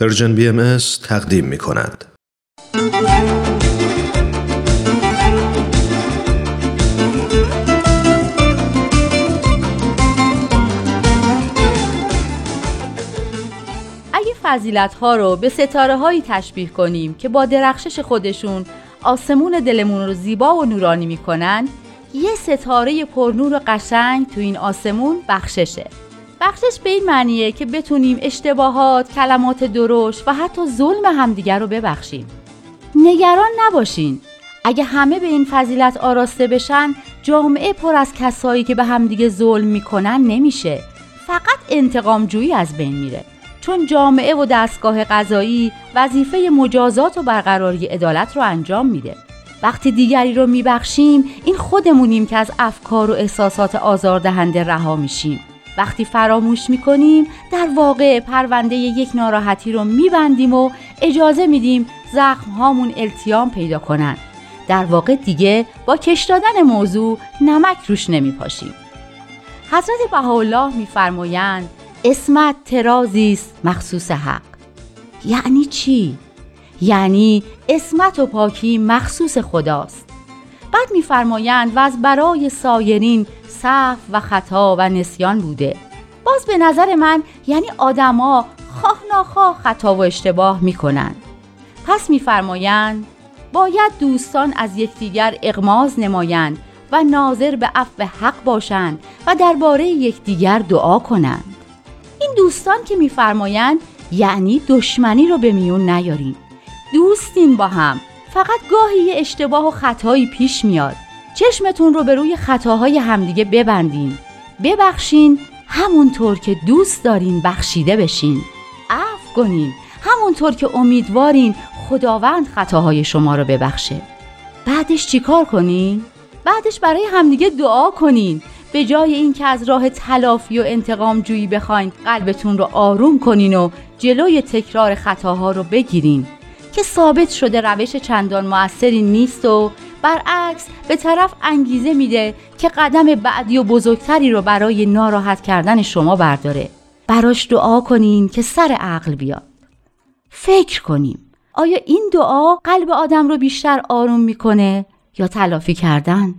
Persian BMS تقدیم می کند. اگه فضیلت ها رو به ستاره هایی تشبیه کنیم که با درخشش خودشون آسمون دلمون رو زیبا و نورانی می‌کنن یه ستاره پرنور و قشنگ تو این آسمون بخششه بخشش به این معنیه که بتونیم اشتباهات، کلمات درشت و حتی ظلم همدیگر رو ببخشیم. نگران نباشین. اگه همه به این فضیلت آراسته بشن، جامعه پر از کسایی که به همدیگه ظلم می‌کنن نمیشه. فقط انتقام جویی از بین میره. چون جامعه و دستگاه قضایی وظیفه مجازات و برقراری عدالت رو انجام میده. وقتی دیگری رو میبخشیم این خودمونیم که از افکار و احساسات آزاردهنده رها میشیم. وقتی فراموش می‌کنیم در واقع پرونده یک ناراحتی رو میبندیم و اجازه میدیم زخم هامون التیام پیدا کنن. در واقع دیگه با کش دادن موضوع نمک روش نمیپاشیم. حضرت بهاءالله میفرمایند اسمت ترازی است مخصوص حق. یعنی چی؟ یعنی اسمت و پاکی مخصوص خداست. بعد میفرمایند و از برای سایرین صف و خطا و نسیان بوده. باز به نظر من یعنی آدما خواه ناخواه خطا و اشتباه می‌کنند پس میفرمایند باید دوستان از یکدیگر اغماز نمایند و ناظر به عفو حق باشند و درباره یکدیگر دعا کنند. این دوستان که میفرمایند یعنی دشمنی رو به میون نیاریم دوستین با هم. فقط گاهی اشتباه و خطایی پیش میاد. چشمتون رو به روی خطاهای همدیگه ببندین. ببخشین همونطور که دوست دارین بخشیده بشین. عفو کنین همونطور که امیدوارین خداوند خطاهای شما رو ببخشه. بعدش چیکار کنین؟ بعدش برای همدیگه دعا کنین. به جای اینکه از راه تلافی و انتقام جویی بخواین قلبتون رو آروم کنین و جلوی تکرار خطاها رو بگیرین. که ثابت شده روش چندان موثری نیست و برعکس به طرف انگیزه میده که قدم بعدی و بزرگتری رو برای ناراحت کردن شما برداره براش دعا کنین که سر عقل بیاد فکر کنیم آیا این دعا قلب آدم رو بیشتر آروم می‌کنه یا تلافی کردن؟